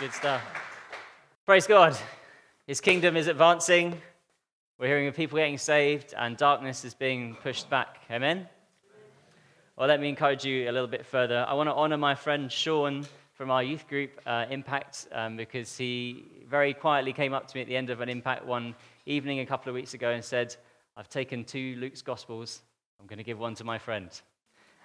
Good stuff. Praise God. His kingdom is advancing. We're hearing of people getting saved, and darkness is being pushed back. Amen? Well, let me encourage you a little bit further. I want to honor my friend Sean from our youth group, uh, Impact, um, because he very quietly came up to me at the end of an Impact one evening a couple of weeks ago and said, I've taken two Luke's Gospels. I'm going to give one to my friend.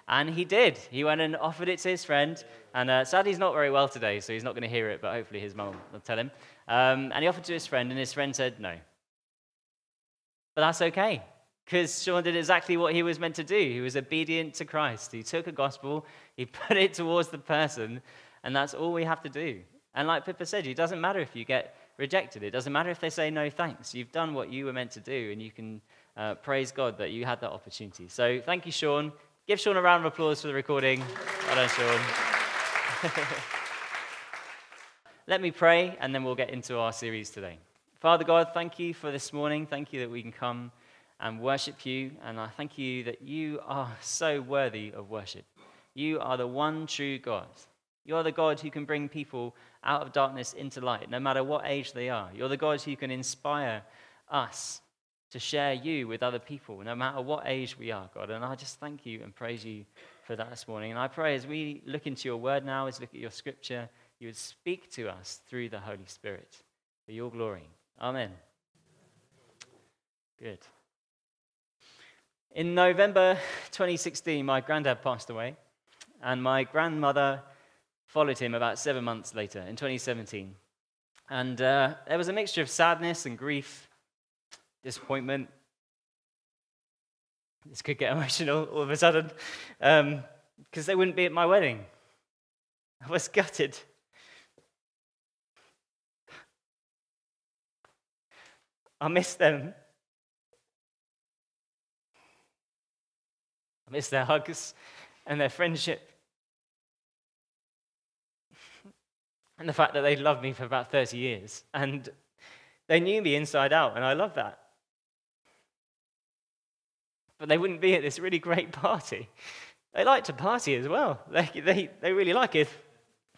And he did. He went and offered it to his friend. And uh, sadly, he's not very well today, so he's not going to hear it, but hopefully his mum will tell him. Um, and he offered to his friend, and his friend said no. But that's okay, because Sean did exactly what he was meant to do. He was obedient to Christ. He took a gospel, he put it towards the person, and that's all we have to do. And like Pippa said, it doesn't matter if you get rejected, it doesn't matter if they say no thanks. You've done what you were meant to do, and you can uh, praise God that you had that opportunity. So thank you, Sean. Give Sean a round of applause for the recording. Well done, Sean. Let me pray, and then we'll get into our series today. Father God, thank you for this morning. Thank you that we can come and worship you. And I thank you that you are so worthy of worship. You are the one true God. You are the God who can bring people out of darkness into light, no matter what age they are. You're the God who can inspire us to share you with other people, no matter what age we are, God. And I just thank you and praise you for that this morning. And I pray as we look into your word now, as we look at your scripture, you would speak to us through the Holy Spirit for your glory. Amen. Good. In November 2016, my granddad passed away, and my grandmother followed him about seven months later in 2017. And uh, there was a mixture of sadness and grief disappointment. This could get emotional all of a sudden because um, they wouldn't be at my wedding. I was gutted. I miss them. I miss their hugs and their friendship. And the fact that they loved me for about 30 years. And they knew me inside out, and I love that but they wouldn't be at this really great party. They like to party as well. They, they, they really like it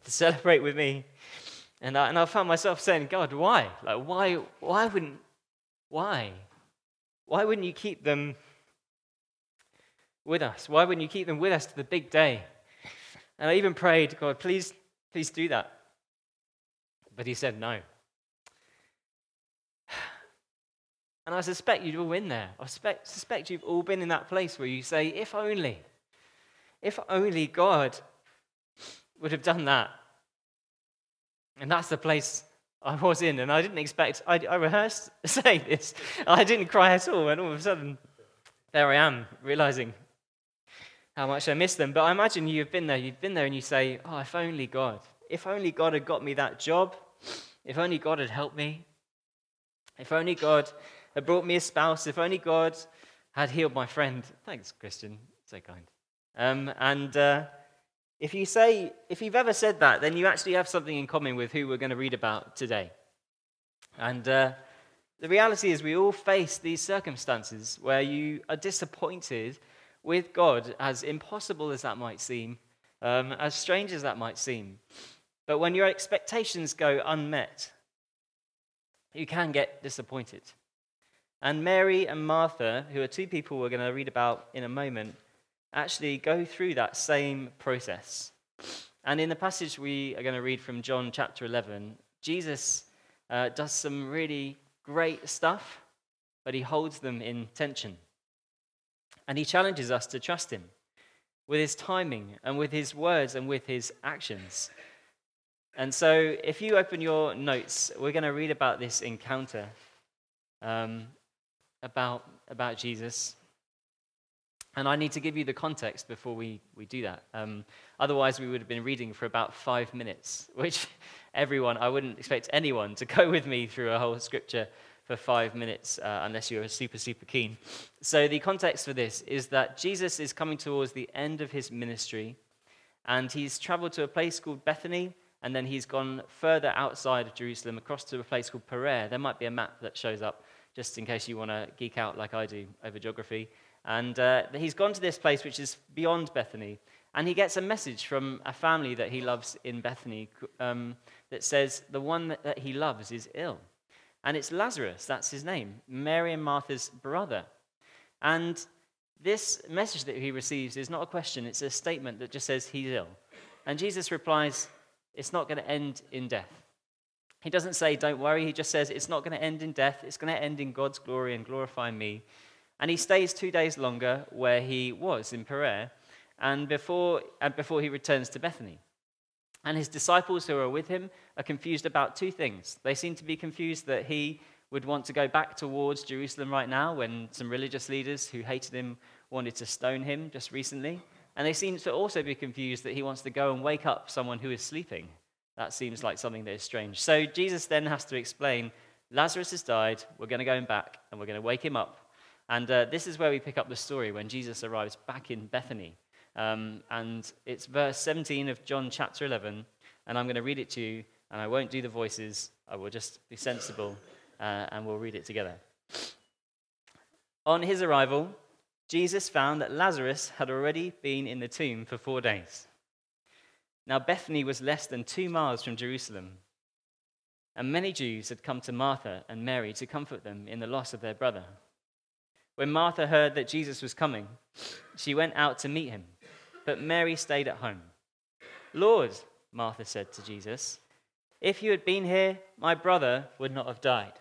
to celebrate with me. And I, and I found myself saying, God, why? Like, why, why wouldn't, why? Why wouldn't you keep them with us? Why wouldn't you keep them with us to the big day? And I even prayed, God, please, please do that. But he said no. And I suspect you've all been there. I suspect, suspect you've all been in that place where you say, if only, if only God would have done that. And that's the place I was in. And I didn't expect, I, I rehearsed saying this. I didn't cry at all. And all of a sudden, there I am, realizing how much I miss them. But I imagine you've been there. You've been there and you say, oh, if only God, if only God had got me that job, if only God had helped me, if only God had brought me a spouse. If only God had healed my friend. Thanks, Christian. So kind. Um, and uh, if you say, if you've ever said that, then you actually have something in common with who we're going to read about today. And uh, the reality is, we all face these circumstances where you are disappointed with God, as impossible as that might seem, um, as strange as that might seem. But when your expectations go unmet, you can get disappointed. And Mary and Martha, who are two people we're going to read about in a moment, actually go through that same process. And in the passage we are going to read from John chapter 11, Jesus uh, does some really great stuff, but he holds them in tension. And he challenges us to trust him with his timing and with his words and with his actions. And so, if you open your notes, we're going to read about this encounter. Um, about, about Jesus. And I need to give you the context before we, we do that. Um, otherwise, we would have been reading for about five minutes, which everyone, I wouldn't expect anyone to go with me through a whole scripture for five minutes uh, unless you're super, super keen. So, the context for this is that Jesus is coming towards the end of his ministry, and he's traveled to a place called Bethany, and then he's gone further outside of Jerusalem across to a place called Perea. There might be a map that shows up just in case you want to geek out like I do over geography. And uh, he's gone to this place which is beyond Bethany. And he gets a message from a family that he loves in Bethany um, that says the one that, that he loves is ill. And it's Lazarus, that's his name, Mary and Martha's brother. And this message that he receives is not a question, it's a statement that just says he's ill. And Jesus replies, It's not going to end in death. He doesn't say, Don't worry. He just says, It's not going to end in death. It's going to end in God's glory and glorify me. And he stays two days longer where he was in Perea and before, and before he returns to Bethany. And his disciples who are with him are confused about two things. They seem to be confused that he would want to go back towards Jerusalem right now when some religious leaders who hated him wanted to stone him just recently. And they seem to also be confused that he wants to go and wake up someone who is sleeping. That seems like something that is strange. So Jesus then has to explain Lazarus has died, we're going to go and back, and we're going to wake him up. And uh, this is where we pick up the story when Jesus arrives back in Bethany. Um, and it's verse 17 of John chapter 11. And I'm going to read it to you, and I won't do the voices, I will just be sensible, uh, and we'll read it together. On his arrival, Jesus found that Lazarus had already been in the tomb for four days. Now, Bethany was less than two miles from Jerusalem, and many Jews had come to Martha and Mary to comfort them in the loss of their brother. When Martha heard that Jesus was coming, she went out to meet him, but Mary stayed at home. Lord, Martha said to Jesus, if you had been here, my brother would not have died.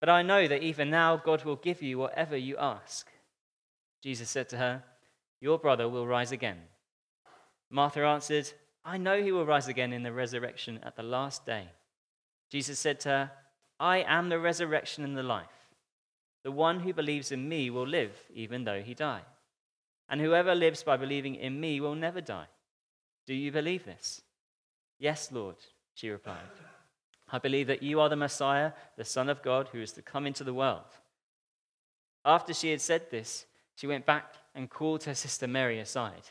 But I know that even now God will give you whatever you ask. Jesus said to her, Your brother will rise again. Martha answered, I know he will rise again in the resurrection at the last day. Jesus said to her, I am the resurrection and the life. The one who believes in me will live even though he die. And whoever lives by believing in me will never die. Do you believe this? Yes, Lord, she replied. I believe that you are the Messiah, the Son of God, who is to come into the world. After she had said this, she went back and called her sister Mary aside.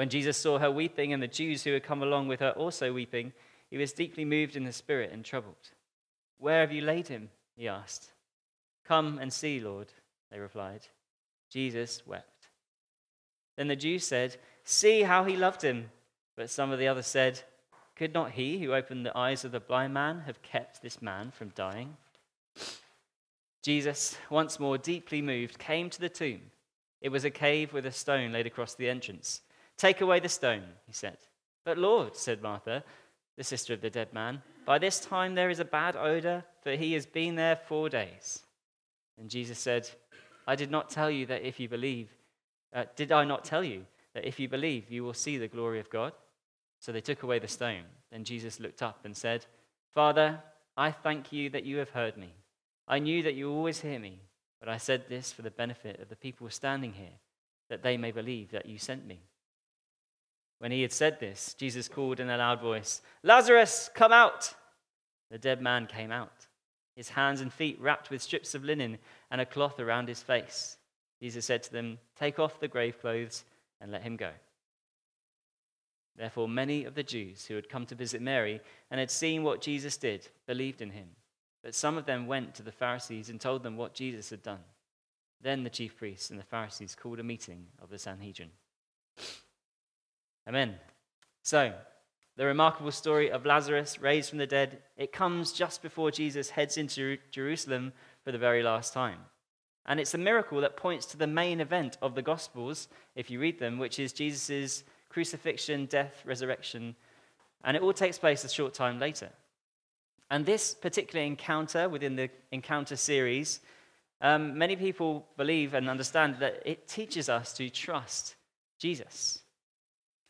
When Jesus saw her weeping and the Jews who had come along with her also weeping, he was deeply moved in the spirit and troubled. Where have you laid him? he asked. Come and see, Lord, they replied. Jesus wept. Then the Jews said, See how he loved him. But some of the others said, Could not he who opened the eyes of the blind man have kept this man from dying? Jesus, once more deeply moved, came to the tomb. It was a cave with a stone laid across the entrance. Take away the stone, he said. But Lord, said Martha, the sister of the dead man, by this time there is a bad odor, for he has been there four days. And Jesus said, I did not tell you that if you believe, uh, did I not tell you that if you believe, you will see the glory of God? So they took away the stone. Then Jesus looked up and said, Father, I thank you that you have heard me. I knew that you always hear me, but I said this for the benefit of the people standing here, that they may believe that you sent me. When he had said this, Jesus called in a loud voice, Lazarus, come out! The dead man came out, his hands and feet wrapped with strips of linen and a cloth around his face. Jesus said to them, Take off the grave clothes and let him go. Therefore, many of the Jews who had come to visit Mary and had seen what Jesus did believed in him. But some of them went to the Pharisees and told them what Jesus had done. Then the chief priests and the Pharisees called a meeting of the Sanhedrin. Amen. So, the remarkable story of Lazarus raised from the dead, it comes just before Jesus heads into Jerusalem for the very last time. And it's a miracle that points to the main event of the Gospels, if you read them, which is Jesus' crucifixion, death, resurrection. And it all takes place a short time later. And this particular encounter within the encounter series, um, many people believe and understand that it teaches us to trust Jesus.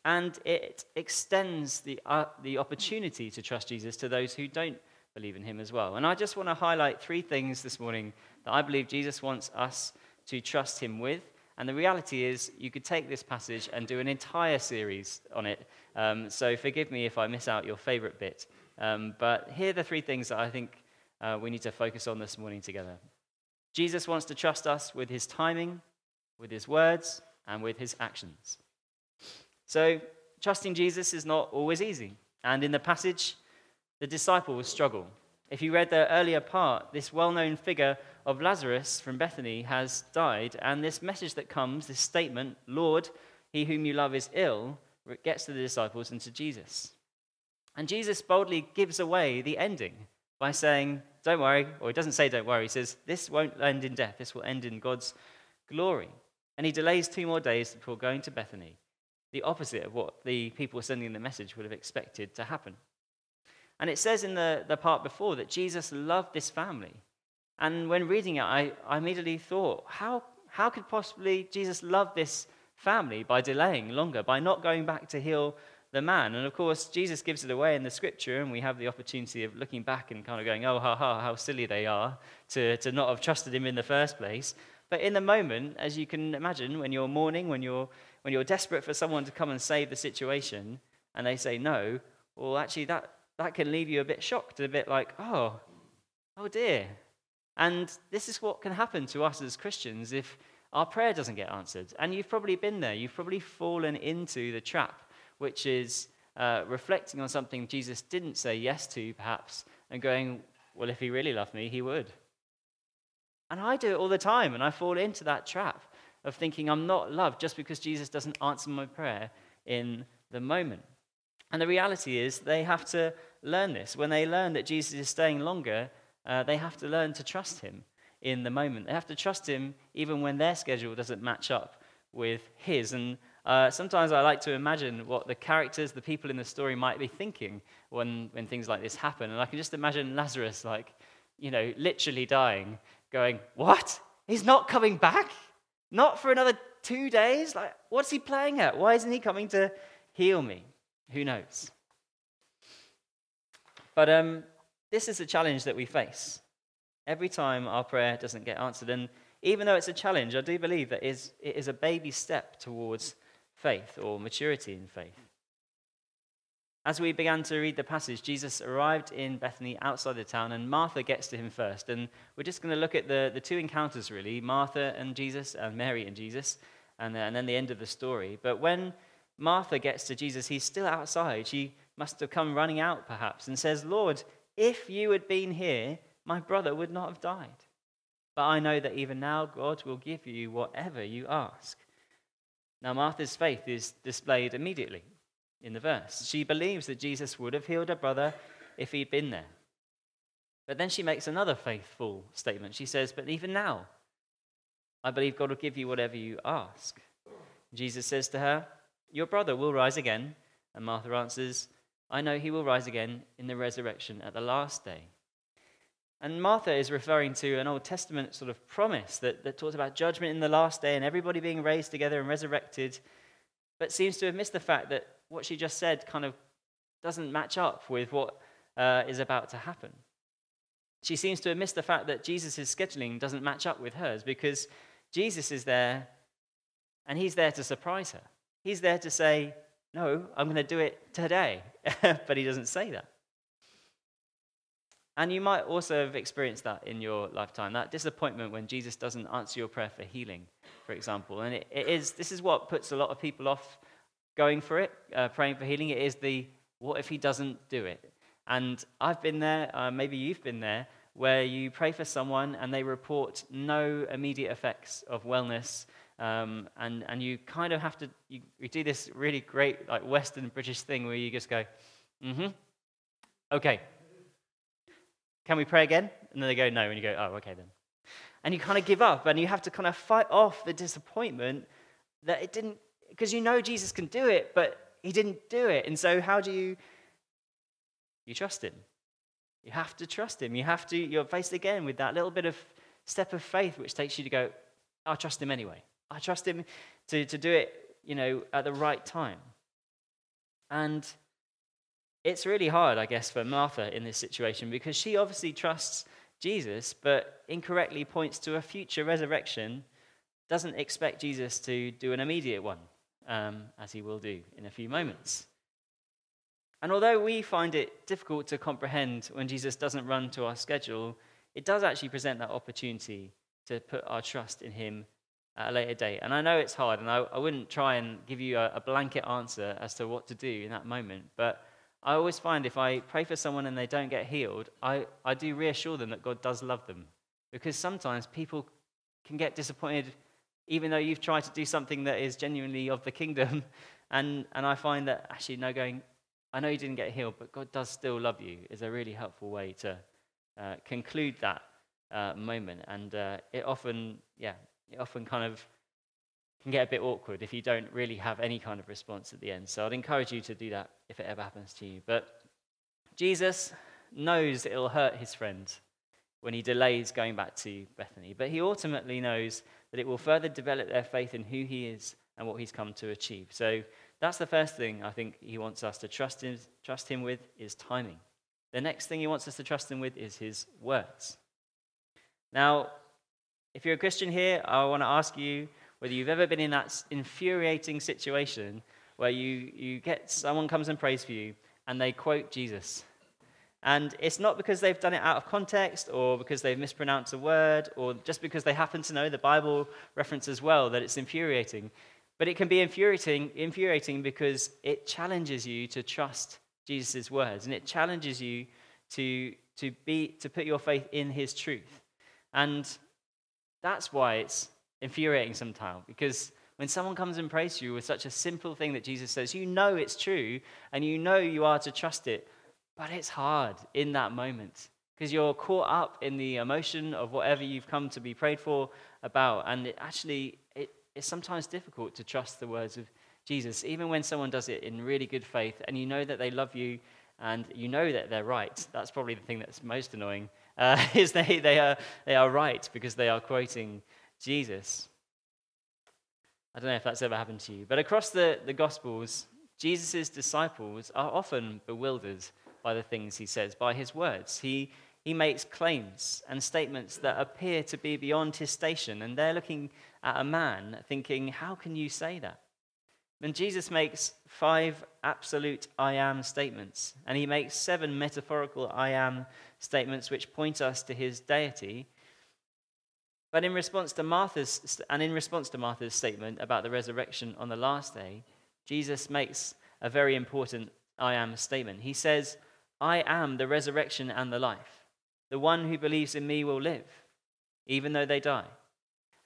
And it extends the, uh, the opportunity to trust Jesus to those who don't believe in him as well. And I just want to highlight three things this morning that I believe Jesus wants us to trust him with And the reality is, you could take this passage and do an entire series on it. Um, so forgive me if I miss out your favorite bit. Um, but here are the three things that I think uh, we need to focus on this morning together. Jesus wants to trust us with his timing, with his words, and with his actions. So, trusting Jesus is not always easy. And in the passage, the disciples struggle. If you read the earlier part, this well known figure of Lazarus from Bethany has died, and this message that comes, this statement, Lord, he whom you love is ill, gets to the disciples and to Jesus. And Jesus boldly gives away the ending by saying, Don't worry, or he doesn't say, Don't worry. He says, This won't end in death, this will end in God's glory. And he delays two more days before going to Bethany, the opposite of what the people sending the message would have expected to happen. And it says in the, the part before that Jesus loved this family. And when reading it, I, I immediately thought, how, how could possibly Jesus love this family by delaying longer, by not going back to heal the man? And of course, Jesus gives it away in the scripture, and we have the opportunity of looking back and kind of going, oh, ha, ha, how silly they are to, to not have trusted him in the first place. But in the moment, as you can imagine, when you're mourning, when you're, when you're desperate for someone to come and save the situation, and they say no, well, actually, that, that can leave you a bit shocked, a bit like, oh, oh dear. And this is what can happen to us as Christians if our prayer doesn't get answered. And you've probably been there. You've probably fallen into the trap, which is uh, reflecting on something Jesus didn't say yes to, perhaps, and going, well, if he really loved me, he would. And I do it all the time, and I fall into that trap of thinking I'm not loved just because Jesus doesn't answer my prayer in the moment. And the reality is, they have to learn this. When they learn that Jesus is staying longer, uh, they have to learn to trust him in the moment. They have to trust him even when their schedule doesn't match up with his. And uh, sometimes I like to imagine what the characters, the people in the story might be thinking when, when things like this happen. And I can just imagine Lazarus, like, you know, literally dying, going, What? He's not coming back? Not for another two days? Like, what's he playing at? Why isn't he coming to heal me? Who knows? But um, this is a challenge that we face every time our prayer doesn't get answered. And even though it's a challenge, I do believe that it is a baby step towards faith or maturity in faith. As we began to read the passage, Jesus arrived in Bethany outside the town, and Martha gets to him first. And we're just going to look at the, the two encounters, really Martha and Jesus, and Mary and Jesus, and, uh, and then the end of the story. But when Martha gets to Jesus, he's still outside. She must have come running out, perhaps, and says, Lord, if you had been here, my brother would not have died. But I know that even now God will give you whatever you ask. Now, Martha's faith is displayed immediately in the verse. She believes that Jesus would have healed her brother if he'd been there. But then she makes another faithful statement. She says, But even now, I believe God will give you whatever you ask. Jesus says to her, Your brother will rise again. And Martha answers, I know he will rise again in the resurrection at the last day. And Martha is referring to an Old Testament sort of promise that, that talks about judgment in the last day and everybody being raised together and resurrected, but seems to have missed the fact that what she just said kind of doesn't match up with what uh, is about to happen. She seems to have missed the fact that Jesus' scheduling doesn't match up with hers because Jesus is there and he's there to surprise her. He's there to say, No, I'm going to do it today. but he doesn't say that. And you might also have experienced that in your lifetime that disappointment when Jesus doesn't answer your prayer for healing, for example. And it, it is, this is what puts a lot of people off going for it, uh, praying for healing. It is the what if he doesn't do it? And I've been there, uh, maybe you've been there, where you pray for someone and they report no immediate effects of wellness. Um, and, and you kind of have to, you, you do this really great, like Western British thing where you just go, mm hmm, okay. Can we pray again? And then they go, no. And you go, oh, okay then. And you kind of give up and you have to kind of fight off the disappointment that it didn't because you know Jesus can do it, but he didn't do it. And so, how do you? You trust him. You have to trust him. You have to, you're faced again with that little bit of step of faith which takes you to go, I trust him anyway. I trust him to, to do it, you know, at the right time. And it's really hard, I guess, for Martha in this situation because she obviously trusts Jesus, but incorrectly points to a future resurrection doesn't expect Jesus to do an immediate one, um, as he will do in a few moments. And although we find it difficult to comprehend when Jesus doesn't run to our schedule, it does actually present that opportunity to put our trust in him at a later date. And I know it's hard, and I, I wouldn't try and give you a, a blanket answer as to what to do in that moment, but I always find if I pray for someone and they don't get healed, I, I do reassure them that God does love them. Because sometimes people can get disappointed even though you've tried to do something that is genuinely of the kingdom. And, and I find that actually, no, going, I know you didn't get healed, but God does still love you is a really helpful way to uh, conclude that uh, moment. And uh, it often, yeah, it often kind of can get a bit awkward if you don't really have any kind of response at the end. So I'd encourage you to do that if it ever happens to you. But Jesus knows it'll hurt his friend when he delays going back to Bethany, but he ultimately knows that it will further develop their faith in who he is and what he's come to achieve. So that's the first thing I think he wants us to trust him, trust him with is timing. The next thing he wants us to trust him with is his words. Now, if you're a Christian here, I want to ask you whether you've ever been in that infuriating situation where you, you get someone comes and prays for you and they quote Jesus. And it's not because they've done it out of context or because they've mispronounced a word or just because they happen to know the Bible reference as well that it's infuriating. But it can be infuriating, infuriating because it challenges you to trust Jesus' words and it challenges you to, to, be, to put your faith in his truth. And that's why it's infuriating sometimes because when someone comes and prays to you with such a simple thing that Jesus says, you know it's true and you know you are to trust it, but it's hard in that moment because you're caught up in the emotion of whatever you've come to be prayed for about. And it actually, it, it's sometimes difficult to trust the words of Jesus, even when someone does it in really good faith and you know that they love you and you know that they're right. That's probably the thing that's most annoying, uh, is they, they, are, they are right because they are quoting Jesus. I don't know if that's ever happened to you, but across the, the Gospels, Jesus' disciples are often bewildered by the things he says, by his words. He, he makes claims and statements that appear to be beyond his station, and they're looking at a man thinking, How can you say that? And Jesus makes five absolute I am statements, and he makes seven metaphorical I am statements which point us to his deity. But in response to Martha's, and in response to Martha's statement about the resurrection on the last day, Jesus makes a very important I am statement. He says, I am the resurrection and the life. The one who believes in me will live, even though they die.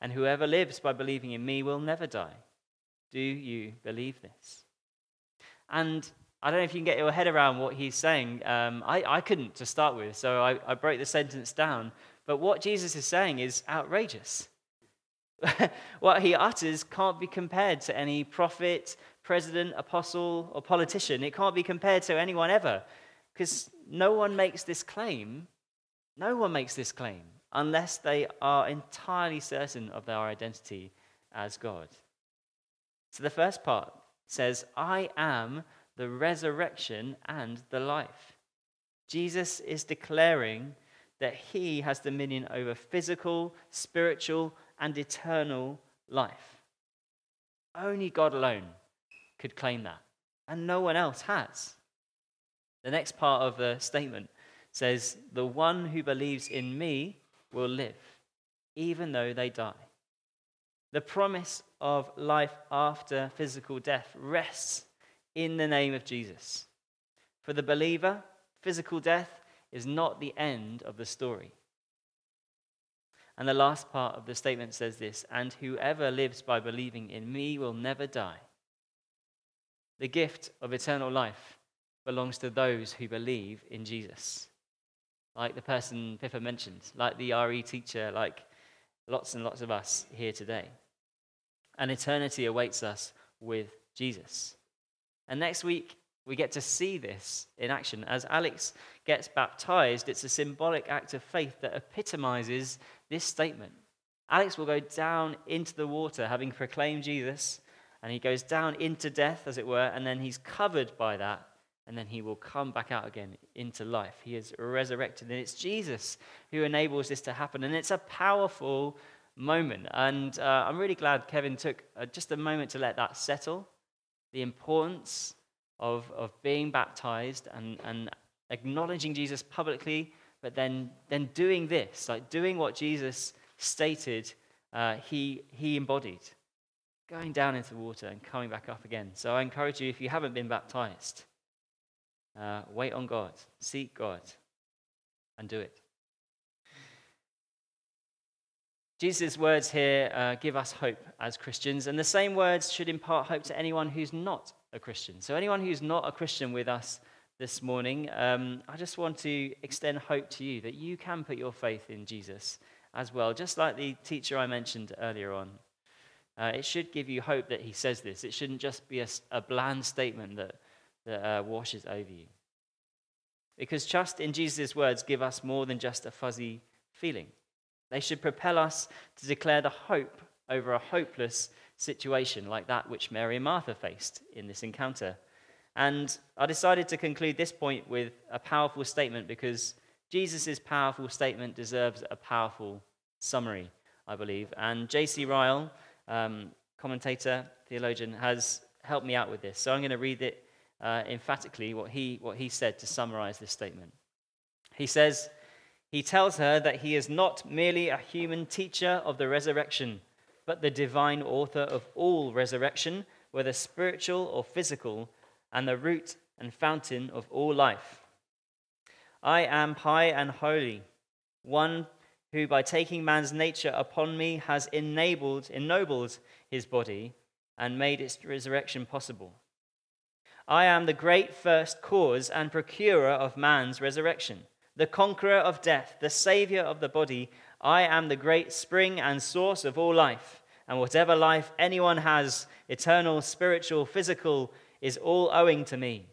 And whoever lives by believing in me will never die. Do you believe this? And I don't know if you can get your head around what he's saying. Um, I, I couldn't to start with, so I, I broke the sentence down. But what Jesus is saying is outrageous. what he utters can't be compared to any prophet, president, apostle, or politician. It can't be compared to anyone ever. Because no one makes this claim, no one makes this claim unless they are entirely certain of their identity as God. So the first part says, I am the resurrection and the life. Jesus is declaring that he has dominion over physical, spiritual, and eternal life. Only God alone could claim that, and no one else has. The next part of the statement says, The one who believes in me will live, even though they die. The promise of life after physical death rests in the name of Jesus. For the believer, physical death is not the end of the story. And the last part of the statement says this And whoever lives by believing in me will never die. The gift of eternal life belongs to those who believe in Jesus. Like the person Pippa mentioned, like the RE teacher, like lots and lots of us here today. And eternity awaits us with Jesus. And next week, we get to see this in action. As Alex gets baptized, it's a symbolic act of faith that epitomizes this statement. Alex will go down into the water having proclaimed Jesus, and he goes down into death, as it were, and then he's covered by that and then he will come back out again into life. He is resurrected. And it's Jesus who enables this to happen. And it's a powerful moment. And uh, I'm really glad Kevin took uh, just a moment to let that settle the importance of, of being baptized and, and acknowledging Jesus publicly, but then, then doing this, like doing what Jesus stated uh, he, he embodied, going down into the water and coming back up again. So I encourage you, if you haven't been baptized, uh, wait on God, seek God, and do it. Jesus' words here uh, give us hope as Christians, and the same words should impart hope to anyone who's not a Christian. So, anyone who's not a Christian with us this morning, um, I just want to extend hope to you that you can put your faith in Jesus as well, just like the teacher I mentioned earlier on. Uh, it should give you hope that he says this. It shouldn't just be a, a bland statement that, that uh, washes over you. Because trust in Jesus' words give us more than just a fuzzy feeling. They should propel us to declare the hope over a hopeless situation like that which Mary and Martha faced in this encounter. And I decided to conclude this point with a powerful statement because Jesus' powerful statement deserves a powerful summary, I believe. And J.C. Ryle, um, commentator, theologian, has helped me out with this. So I'm going to read it uh, emphatically, what he, what he said to summarize this statement. He says, He tells her that he is not merely a human teacher of the resurrection but the divine author of all resurrection, whether spiritual or physical, and the root and fountain of all life. I am high and holy, one who by taking man's nature upon me has enabled, ennobled his body and made its resurrection possible. I am the great first cause and procurer of man's resurrection, the conqueror of death, the savior of the body, I am the great spring and source of all life, and whatever life anyone has, eternal, spiritual, physical, is all owing to me.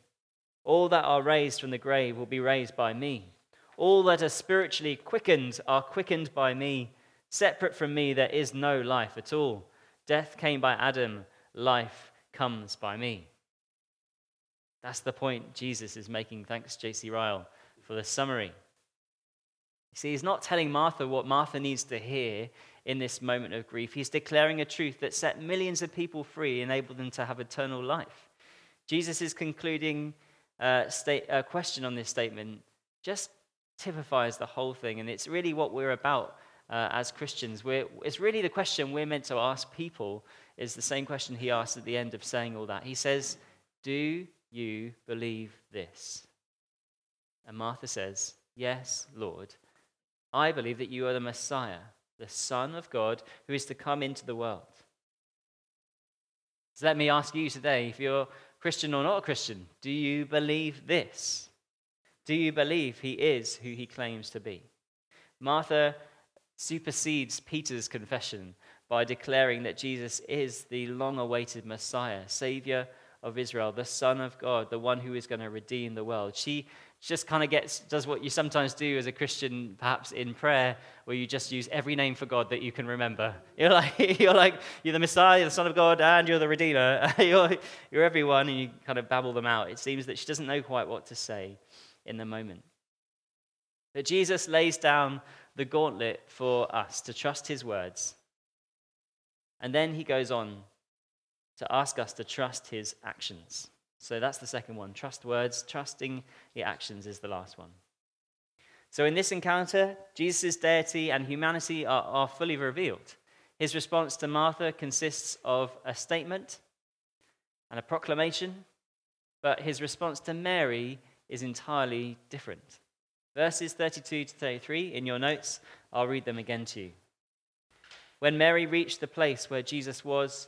All that are raised from the grave will be raised by me. All that are spiritually quickened are quickened by me. Separate from me, there is no life at all. Death came by Adam, life comes by me. That's the point Jesus is making. Thanks, J.C. Ryle, for the summary. You see, he's not telling Martha what Martha needs to hear in this moment of grief. He's declaring a truth that set millions of people free, enabled them to have eternal life. Jesus concluding uh, state, a question on this statement just typifies the whole thing, and it's really what we're about uh, as Christians. We're, it's really the question we're meant to ask people, is the same question he asks at the end of saying all that. He says, Do you believe this? And Martha says, Yes, Lord. I believe that you are the Messiah, the Son of God, who is to come into the world. So let me ask you today if you're Christian or not a Christian, do you believe this? Do you believe he is who he claims to be? Martha supersedes Peter's confession by declaring that Jesus is the long awaited Messiah, Savior of Israel, the Son of God, the one who is going to redeem the world. She just kind of gets does what you sometimes do as a Christian, perhaps in prayer, where you just use every name for God that you can remember. You're like you're like you're the Messiah, you're the Son of God, and you're the Redeemer. you're, you're everyone, and you kind of babble them out. It seems that she doesn't know quite what to say in the moment. But Jesus lays down the gauntlet for us to trust His words, and then He goes on to ask us to trust His actions. So that's the second one. Trust words, trusting the actions is the last one. So in this encounter, Jesus' deity and humanity are, are fully revealed. His response to Martha consists of a statement and a proclamation, but his response to Mary is entirely different. Verses 32 to 33 in your notes, I'll read them again to you. When Mary reached the place where Jesus was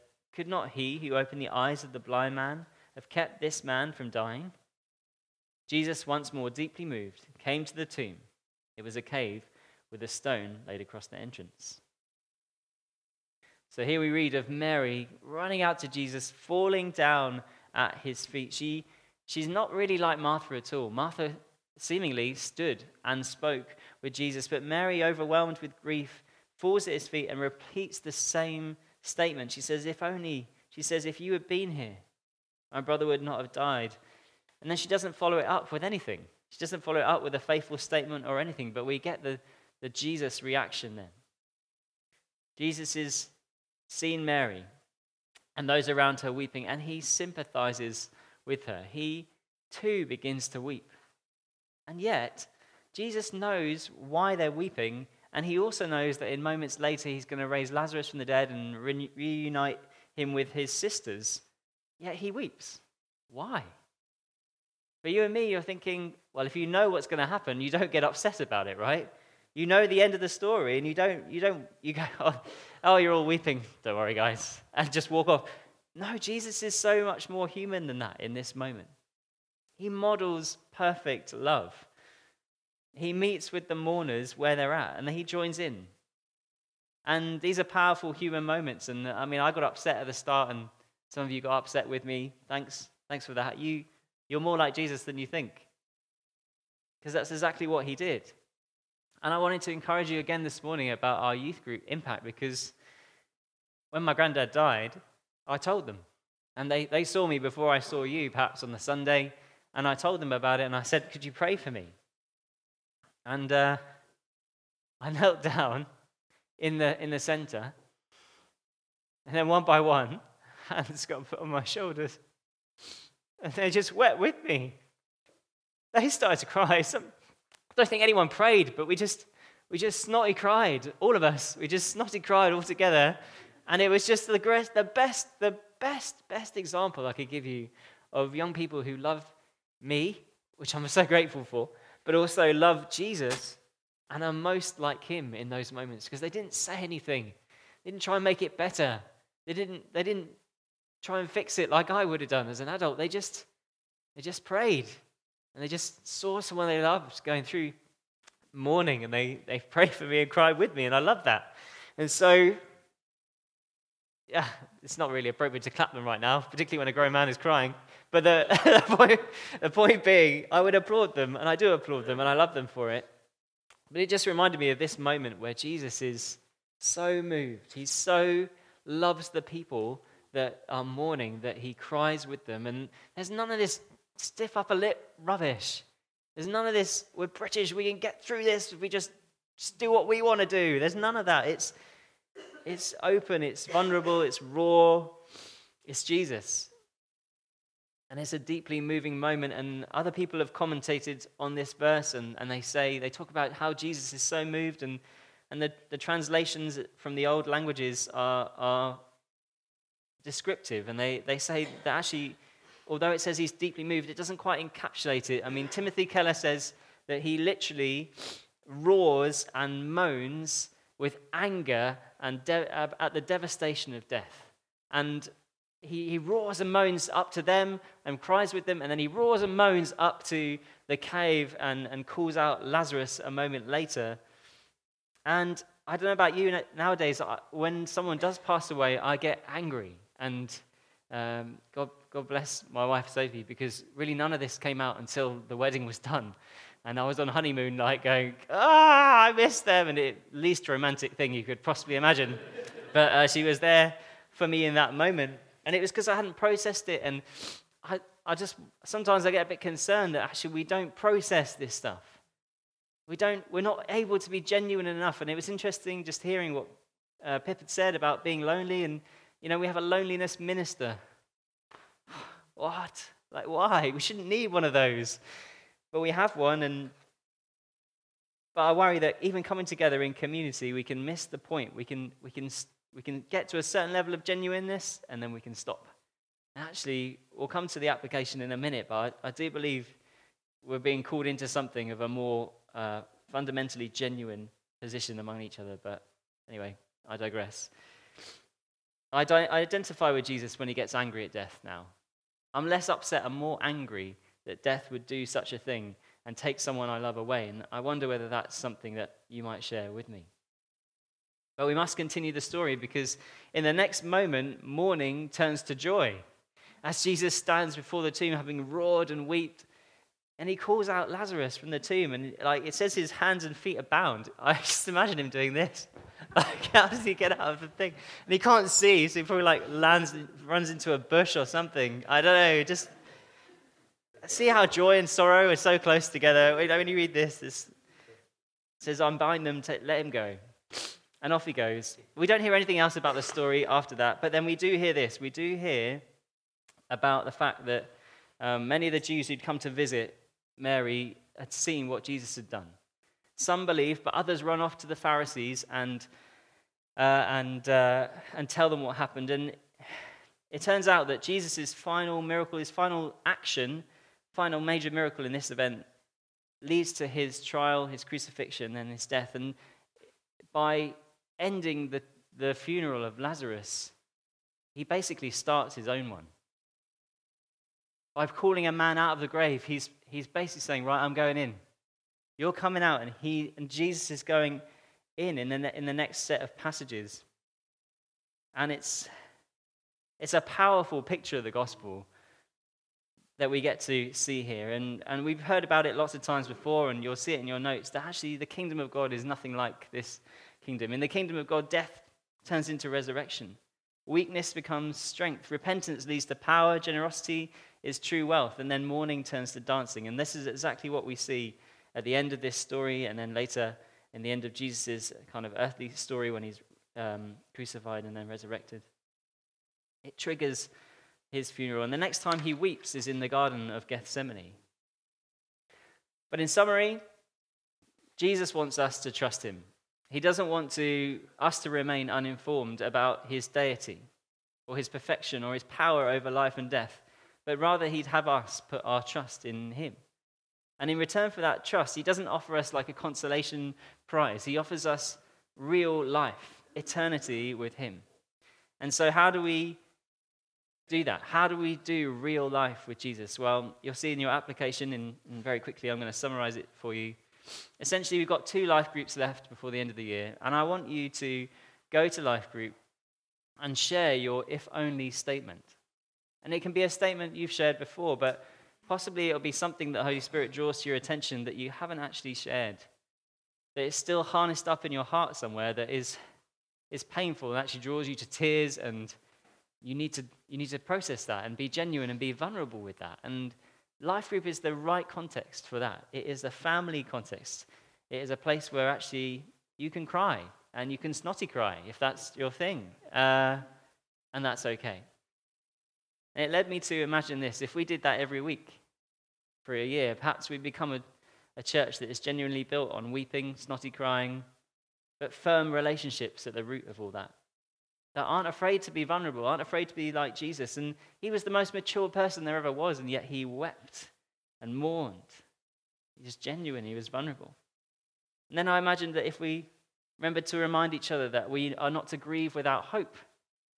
Could not he who opened the eyes of the blind man have kept this man from dying? Jesus, once more deeply moved, came to the tomb. It was a cave with a stone laid across the entrance. So here we read of Mary running out to Jesus, falling down at his feet. She, she's not really like Martha at all. Martha seemingly stood and spoke with Jesus, but Mary, overwhelmed with grief, falls at his feet and repeats the same statement. She says, If only, she says, if you had been here, my brother would not have died. And then she doesn't follow it up with anything. She doesn't follow it up with a faithful statement or anything, but we get the, the Jesus reaction then. Jesus is seen Mary and those around her weeping, and he sympathizes with her. He too begins to weep. And yet, Jesus knows why they're weeping, and he also knows that in moments later he's going to raise Lazarus from the dead and re- reunite him with his sisters. Yet he weeps. Why? For you and me, you're thinking, well, if you know what's going to happen, you don't get upset about it, right? You know the end of the story, and you don't, you don't, you go, oh, oh, you're all weeping. Don't worry, guys, and just walk off. No, Jesus is so much more human than that in this moment. He models perfect love. He meets with the mourners where they're at, and he joins in. And these are powerful human moments. And I mean, I got upset at the start, and some of you got upset with me. Thanks, thanks for that. You, you're more like Jesus than you think, because that's exactly what he did. And I wanted to encourage you again this morning about our youth group impact because when my granddad died, I told them. And they, they saw me before I saw you, perhaps on the Sunday, and I told them about it and I said, Could you pray for me? And uh, I knelt down in the, in the center, and then one by one, hands got put on my shoulders, and they just wept with me. They started to cry. Some, I don't think anyone prayed, but we just, we just snotty cried, all of us. We just snotty cried all together. And it was just the, the best, the best, best example I could give you of young people who love me, which I'm so grateful for, but also love Jesus and are most like him in those moments because they didn't say anything. They didn't try and make it better. They didn't, they didn't try and fix it like I would have done as an adult. They just, they just prayed and they just saw someone they loved going through mourning and they, they prayed for me and cried with me. And I love that. And so, yeah, it's not really appropriate to clap them right now, particularly when a grown man is crying. But the, the, point, the point being, I would applaud them, and I do applaud them, and I love them for it. But it just reminded me of this moment where Jesus is so moved. He so loves the people that are mourning that he cries with them. And there's none of this stiff upper lip rubbish. There's none of this, we're British, we can get through this if we just, just do what we want to do. There's none of that. It's, it's open, it's vulnerable, it's raw. It's Jesus. And it's a deeply moving moment. And other people have commentated on this verse and, and they say, they talk about how Jesus is so moved. And, and the, the translations from the old languages are, are descriptive. And they, they say that actually although it says he's deeply moved, it doesn't quite encapsulate it. I mean, Timothy Keller says that he literally roars and moans with anger and de- uh, at the devastation of death. And he, he roars and moans up to them and cries with them, and then he roars and moans up to the cave and, and calls out Lazarus a moment later. And I don't know about you nowadays, when someone does pass away, I get angry. And um, God God bless my wife Sophie, because really none of this came out until the wedding was done. And I was on honeymoon, like going, ah, I miss them, and the least romantic thing you could possibly imagine. but uh, she was there for me in that moment. And it was because I hadn't processed it. And I, I just, sometimes I get a bit concerned that actually we don't process this stuff. We don't, we're not able to be genuine enough. And it was interesting just hearing what uh, Pip had said about being lonely. And, you know, we have a loneliness minister what? Like, why? We shouldn't need one of those. But we have one, and but I worry that even coming together in community, we can miss the point. We can, we can, we can get to a certain level of genuineness, and then we can stop. And actually, we'll come to the application in a minute, but I, I do believe we're being called into something of a more uh, fundamentally genuine position among each other. But anyway, I digress. I, I identify with Jesus when he gets angry at death now. I'm less upset and more angry that death would do such a thing and take someone I love away. And I wonder whether that's something that you might share with me. But we must continue the story because in the next moment, mourning turns to joy. As Jesus stands before the tomb, having roared and wept, and he calls out Lazarus from the tomb, and like it says, his hands and feet are bound. I just imagine him doing this. Like, how does he get out of the thing? And he can't see, so he probably like lands, runs into a bush or something. I don't know. Just see how joy and sorrow are so close together. When you read this, this says, "Unbind them, to let him go," and off he goes. We don't hear anything else about the story after that, but then we do hear this. We do hear about the fact that um, many of the Jews who'd come to visit Mary had seen what Jesus had done. Some believe, but others run off to the Pharisees and, uh, and, uh, and tell them what happened. And it turns out that Jesus' final miracle, his final action, final major miracle in this event, leads to his trial, his crucifixion, and his death. And by ending the, the funeral of Lazarus, he basically starts his own one. By calling a man out of the grave, he's, he's basically saying, Right, I'm going in. You're coming out, and, he, and Jesus is going in in the, in the next set of passages. And it's, it's a powerful picture of the gospel that we get to see here. And, and we've heard about it lots of times before, and you'll see it in your notes that actually the kingdom of God is nothing like this kingdom. In the kingdom of God, death turns into resurrection, weakness becomes strength, repentance leads to power, generosity is true wealth, and then mourning turns to dancing. And this is exactly what we see at the end of this story, and then later in the end of Jesus' kind of earthly story when he's um, crucified and then resurrected. It triggers his funeral. And the next time he weeps is in the Garden of Gethsemane. But in summary, Jesus wants us to trust him. He doesn't want to, us to remain uninformed about his deity or his perfection or his power over life and death, but rather he'd have us put our trust in him. And in return for that trust, he doesn't offer us like a consolation prize. He offers us real life, eternity with him. And so, how do we do that? How do we do real life with Jesus? Well, you'll see in your application, and, very quickly, I'm going to summarize it for you. Essentially, we've got two life groups left before the end of the year, and I want you to go to life group and share your if only statement. And it can be a statement you've shared before, but Possibly it'll be something that Holy Spirit draws to your attention that you haven't actually shared, that is still harnessed up in your heart somewhere that is, is painful and actually draws you to tears, and you need, to, you need to process that and be genuine and be vulnerable with that. And life group is the right context for that. It is a family context, it is a place where actually you can cry and you can snotty cry if that's your thing, uh, and that's okay. And it led me to imagine this if we did that every week, for a year. Perhaps we'd become a, a church that is genuinely built on weeping, snotty crying, but firm relationships at the root of all that. That aren't afraid to be vulnerable, aren't afraid to be like Jesus. And he was the most mature person there ever was, and yet he wept and mourned. He was genuine, he was vulnerable. And then I imagined that if we remembered to remind each other that we are not to grieve without hope,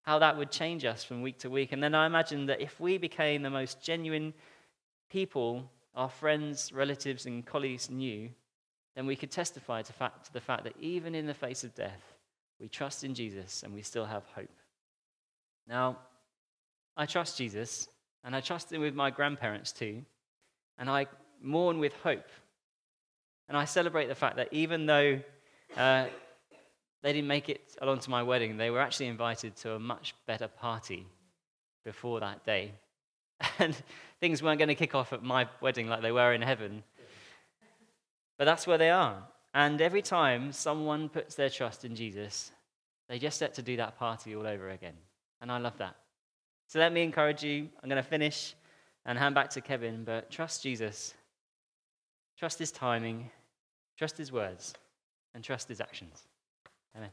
how that would change us from week to week. And then I imagined that if we became the most genuine people our friends, relatives, and colleagues knew, then we could testify to, fact, to the fact that even in the face of death, we trust in Jesus and we still have hope. Now, I trust Jesus, and I trust him with my grandparents too, and I mourn with hope. And I celebrate the fact that even though uh, they didn't make it along to my wedding, they were actually invited to a much better party before that day. And things weren't going to kick off at my wedding like they were in heaven. But that's where they are. And every time someone puts their trust in Jesus, they just get to do that party all over again. And I love that. So let me encourage you. I'm going to finish and hand back to Kevin, but trust Jesus. Trust his timing, trust his words, and trust his actions. Amen.